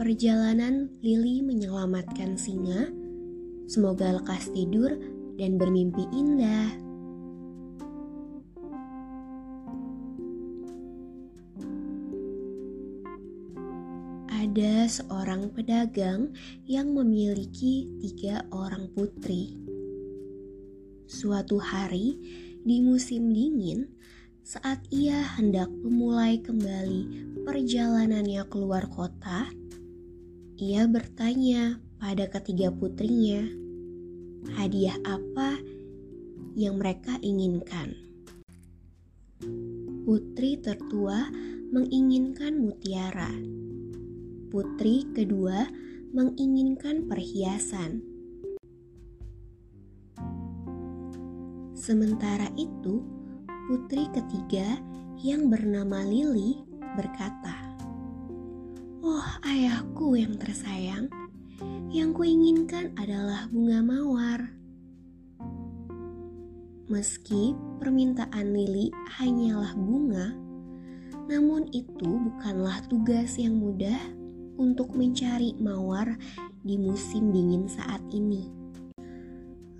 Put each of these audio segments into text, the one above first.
perjalanan Lily menyelamatkan singa. Semoga lekas tidur dan bermimpi indah. Ada seorang pedagang yang memiliki tiga orang putri. Suatu hari di musim dingin, saat ia hendak memulai kembali perjalanannya keluar kota, ia bertanya pada ketiga putrinya, hadiah apa yang mereka inginkan. Putri tertua menginginkan mutiara. Putri kedua menginginkan perhiasan. Sementara itu, putri ketiga yang bernama Lily berkata, "Oh, ayahku yang tersayang, yang kuinginkan adalah bunga mawar." Meski permintaan Lily hanyalah bunga, namun itu bukanlah tugas yang mudah untuk mencari mawar di musim dingin saat ini.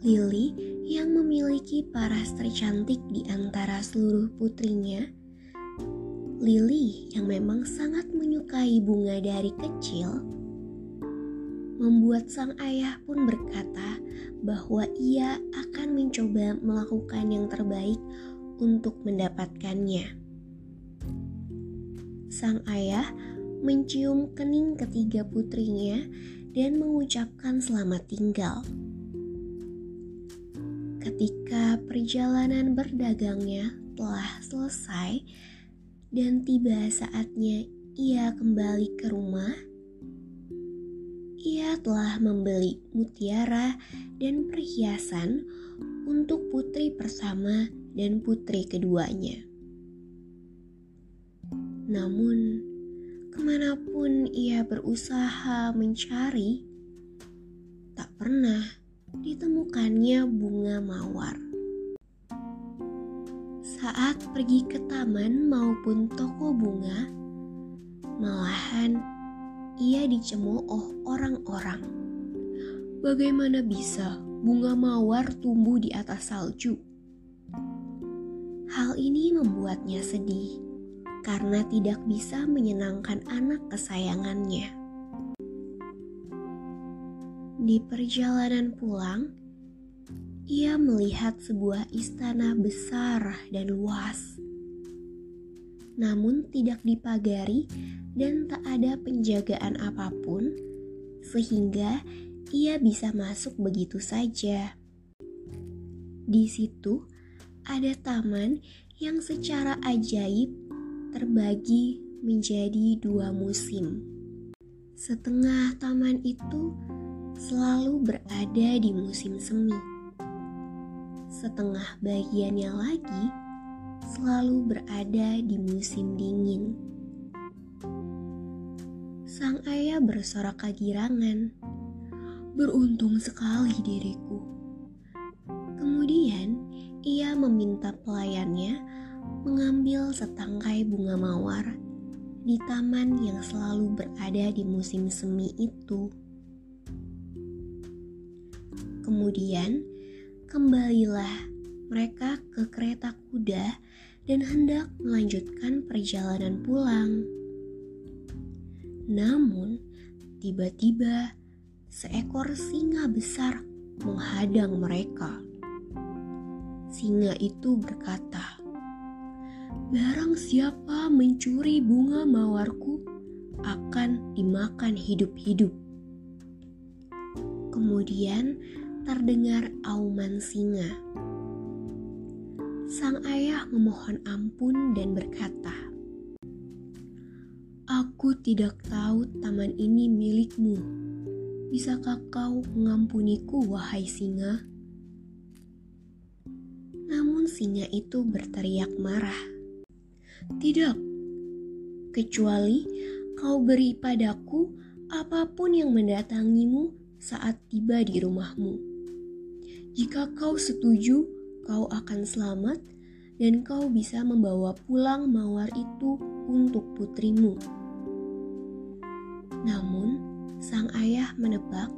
Lily yang memiliki paras tercantik di antara seluruh putrinya, Lily yang memang sangat menyukai bunga dari kecil, membuat sang ayah pun berkata bahwa ia akan mencoba melakukan yang terbaik untuk mendapatkannya. Sang ayah mencium kening ketiga putrinya dan mengucapkan selamat tinggal. Ketika perjalanan berdagangnya telah selesai dan tiba saatnya ia kembali ke rumah, ia telah membeli mutiara dan perhiasan untuk putri pertama dan putri keduanya. Namun, Ke mana pun ia berusaha mencari, tak pernah ditemukannya bunga mawar. Saat pergi ke taman maupun toko bunga, malahan ia dicemooh orang-orang. Bagaimana bisa bunga mawar tumbuh di atas salju? Hal ini membuatnya sedih karena tidak bisa menyenangkan anak kesayangannya. Di perjalanan pulang, ia melihat sebuah istana besar dan luas, namun tidak dipagari dan tak ada penjagaan apa pun, sehingga ia bisa masuk begitu saja. Di situ ada taman yang secara ajaib terbagi menjadi dua musim. Setengah taman itu selalu berada di musim semi. Setengah bagiannya lagi selalu berada di musim dingin. Sang ayah bersorak kegirangan. Beruntung sekali diriku. Kemudian ia meminta pelayannya mengambil setangkai bunga mawar di taman yang selalu berada di musim semi itu. Kemudian, kembalilah mereka ke kereta kuda dan hendak melanjutkan perjalanan pulang. Namun, tiba-tiba seekor singa besar menghadang mereka. Singa itu berkata, "Barang siapa mencuri bunga mawarku akan dimakan hidup-hidup." Kemudian terdengar auman singa. Sang ayah memohon ampun dan berkata, Aku tidak tahu taman ini milikmu. Bisakah kau mengampuniku, wahai singa? Namun singa itu berteriak marah. Tidak, kecuali kau beri padaku apa pun yang mendatangimu saat tiba di rumahmu. Jika kau setuju, kau akan selamat dan kau bisa membawa pulang mawar itu untuk putrimu. Namun, sang ayah menebak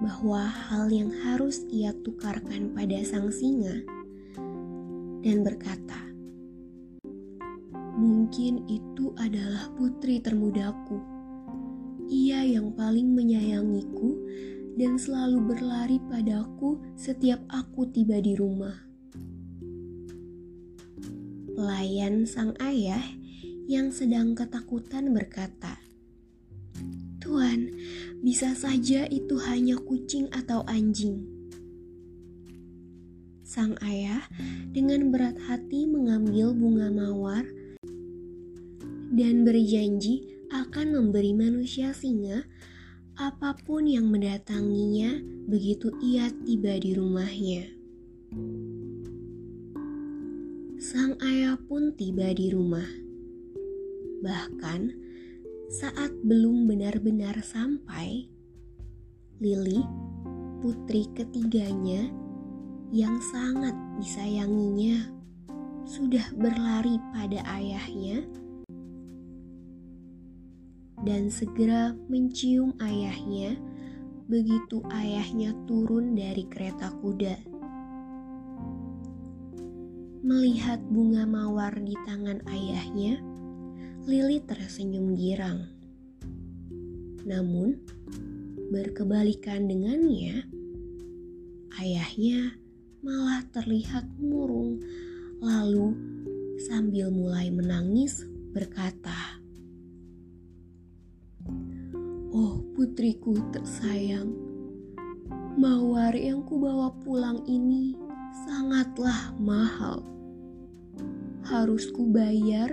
bahwa hal yang harus ia tukarkan pada sang singa dan berkata, "Mungkin itu adalah putri termudaku. Ia yang paling menyayangiku dan selalu berlari padaku setiap aku tiba di rumah." Pelayan sang ayah yang sedang ketakutan berkata, Tuan, bisa saja itu hanya kucing atau anjing. Sang ayah dengan berat hati mengambil bunga mawar dan berjanji akan memberi manusia singa apa pun yang mendatanginya begitu ia tiba di rumahnya. Sang ayah pun tiba di rumah. Bahkan saat belum benar-benar sampai, Lili, putri ketiganya yang sangat disayanginya, sudah berlari pada ayahnya dan segera mencium ayahnya begitu ayahnya turun dari kereta kuda. Melihat bunga mawar di tangan ayahnya, Lili tersenyum girang. Namun, berkebalikan dengannya, ayahnya malah terlihat murung, lalu sambil mulai menangis berkata, "Oh putriku tersayang, mawar yang kubawa pulang ini sangatlah mahal harus kubayar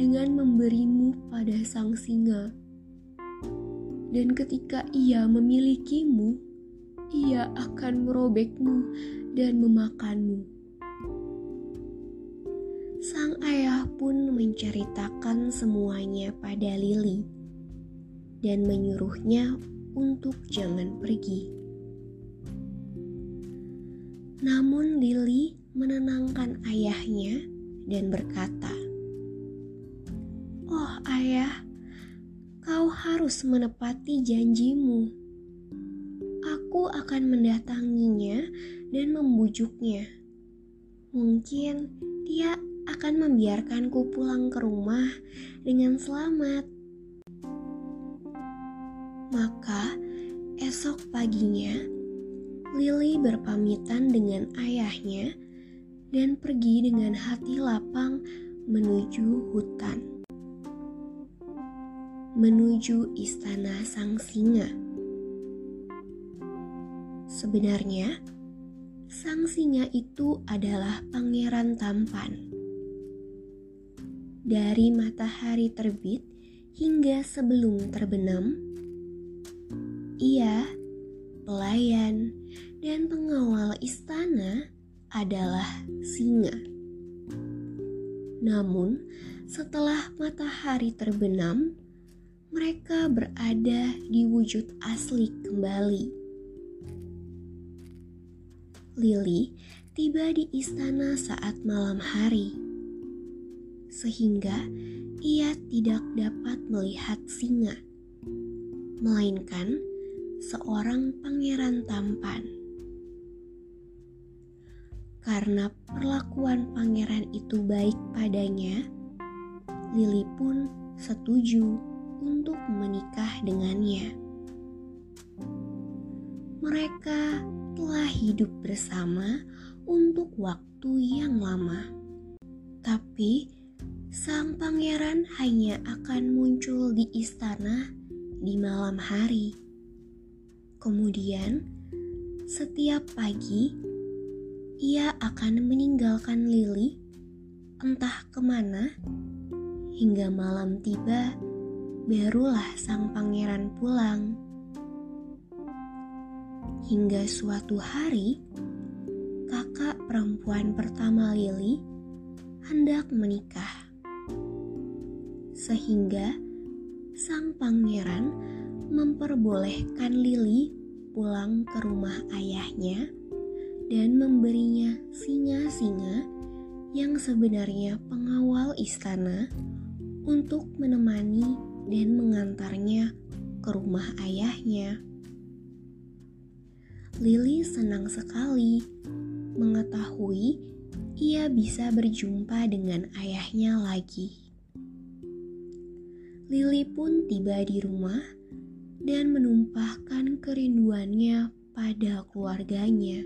dengan memberimu pada sang singa. Dan ketika ia memilikimu, ia akan merobekmu dan memakanmu. Sang ayah pun menceritakan semuanya pada Lili dan menyuruhnya untuk jangan pergi. Namun Lili menenangkan ayahnya dan berkata, "Oh, ayah, kau harus menepati janjimu. Aku akan mendatanginya dan membujuknya. Mungkin dia akan membiarkanku pulang ke rumah dengan selamat." Maka esok paginya, Lily berpamitan dengan ayahnya dan pergi dengan hati lapang menuju hutan, menuju istana sang singa. Sebenarnya, sang singa itu adalah pangeran tampan. Dari matahari terbit hingga sebelum terbenam, ia, pelayan, dan pengawal istana adalah singa. Namun, setelah matahari terbenam, mereka berada di wujud asli kembali. Lily tiba di istana saat malam hari, sehingga ia tidak dapat melihat singa, melainkan seorang pangeran tampan. Karena perlakuan pangeran itu baik padanya, Lily pun setuju untuk menikah dengannya. Mereka telah hidup bersama untuk waktu yang lama, tapi sang pangeran hanya akan muncul di istana di malam hari. Kemudian, setiap pagi ia akan meninggalkan Lily entah ke mana hingga malam tiba barulah sang pangeran pulang. Hingga suatu hari, kakak perempuan pertama Lily hendak menikah. Sehingga sang pangeran memperbolehkan Lily pulang ke rumah ayahnya dan memberinya singa-singa yang sebenarnya pengawal istana untuk menemani dan mengantarnya ke rumah ayahnya. Lily senang sekali mengetahui ia bisa berjumpa dengan ayahnya lagi. Lily pun tiba di rumah dan menumpahkan kerinduannya pada keluarganya.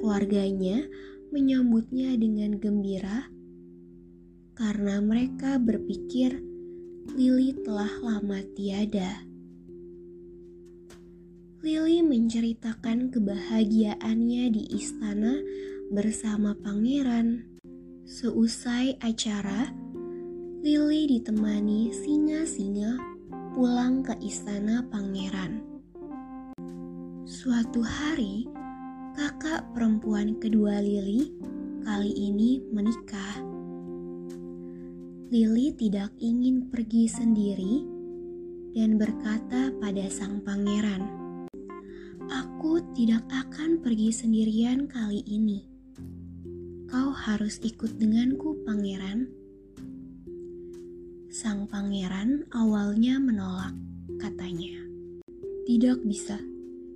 Keluarganya menyambutnya dengan gembira karena mereka berpikir Lily telah lama tiada. Lily menceritakan kebahagiaannya di istana bersama pangeran. Seusai acara, Lily ditemani singa-singa pulang ke istana pangeran. Suatu hari, kakak perempuan kedua Lily kali ini menikah. Lily tidak ingin pergi sendiri dan berkata pada sang pangeran, "Aku tidak akan pergi sendirian kali ini. Kau harus ikut denganku, pangeran." Sang pangeran awalnya menolak, katanya, "Tidak bisa."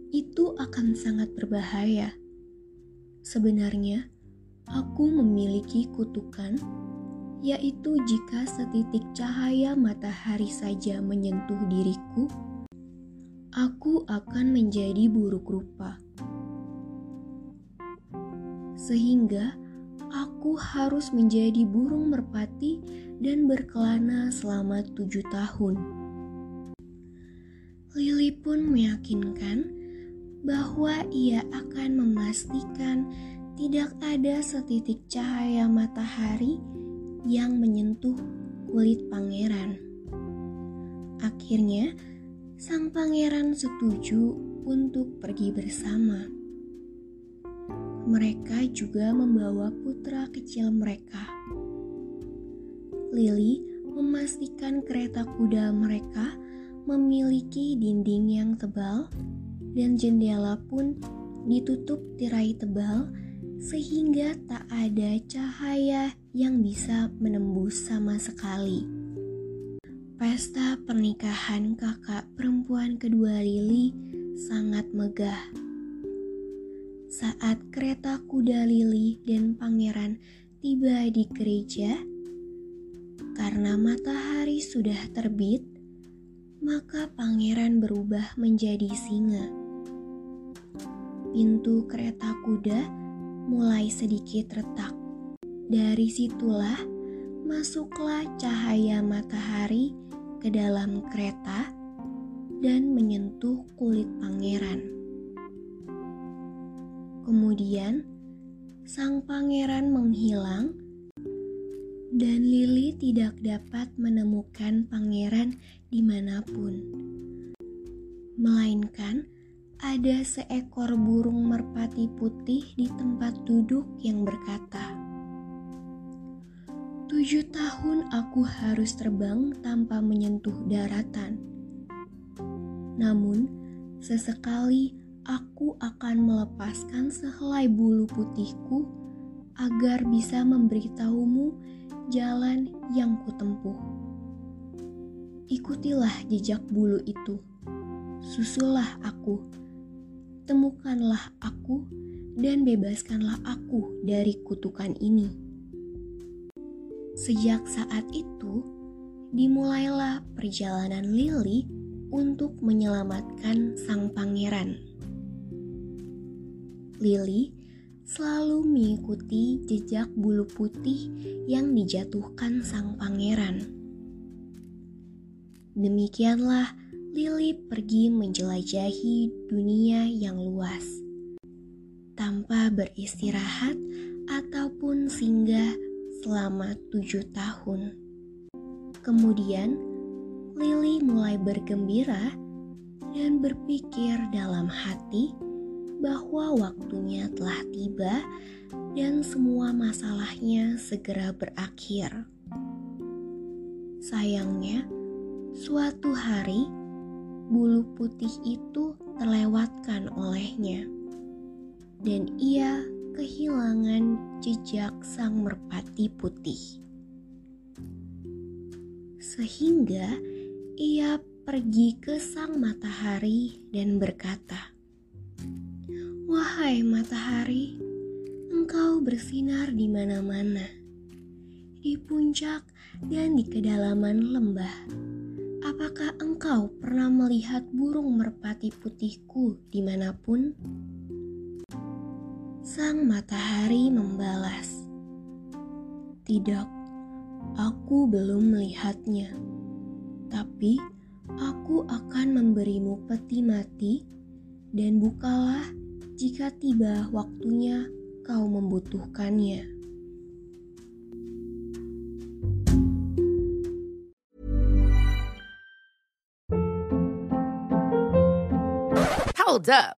itu akan sangat berbahaya. Sebenarnya, aku memiliki kutukan, yaitu jika setitik cahaya matahari saja menyentuh diriku, aku akan menjadi buruk rupa. Sehingga aku harus menjadi burung merpati dan berkelana selama tujuh tahun. Lily pun meyakinkan bahwa ia akan memastikan tidak ada setitik cahaya matahari yang menyentuh kulit pangeran. Akhirnya, sang pangeran setuju untuk pergi bersama. Mereka juga membawa putra kecil mereka. Lily memastikan kereta kuda mereka memiliki dinding yang tebal dan jendela pun ditutup tirai tebal sehingga tak ada cahaya yang bisa menembus sama sekali. Pesta pernikahan kakak perempuan kedua Lili sangat megah. Saat kereta kuda Lili dan pangeran tiba di gereja, karena matahari sudah terbit, maka pangeran berubah menjadi singa. Pintu kereta kuda mulai sedikit retak. Dari situlah masuklah cahaya matahari ke dalam kereta dan menyentuh kulit pangeran. Kemudian, sang pangeran menghilang dan Lily tidak dapat menemukan pangeran di mana pun. Melainkan ada seekor burung merpati putih di tempat duduk yang berkata, Tujuh tahun aku harus terbang tanpa menyentuh daratan. Namun, sesekali aku akan melepaskan sehelai bulu putihku agar bisa memberitahumu jalan yang kutempuh. Ikutilah jejak bulu itu, susulah aku, temukanlah aku, dan bebaskanlah aku dari kutukan ini. Sejak saat itu, dimulailah perjalanan Lily untuk menyelamatkan sang pangeran. Lily selalu mengikuti jejak bulu putih yang dijatuhkan sang pangeran. Demikianlah Lily pergi menjelajahi dunia yang luas tanpa beristirahat ataupun singgah selama tujuh tahun. Kemudian, Lily mulai bergembira dan berpikir dalam hati bahwa waktunya telah tiba dan semua masalahnya segera berakhir. Sayangnya, suatu hari bulu putih itu terlewatkan olehnya, dan ia kehilangan jejak sang merpati putih. Sehingga ia pergi ke sang matahari dan berkata, Wahai matahari, engkau bersinar di mana-mana, di puncak dan di kedalaman lembah. Apakah engkau pernah melihat burung merpati putihku di mana pun? Sang matahari membalas, "Tidak, aku belum melihatnya, tapi aku akan memberimu peti mati, dan bukalah jika tiba waktunya kau membutuhkannya. Hold up.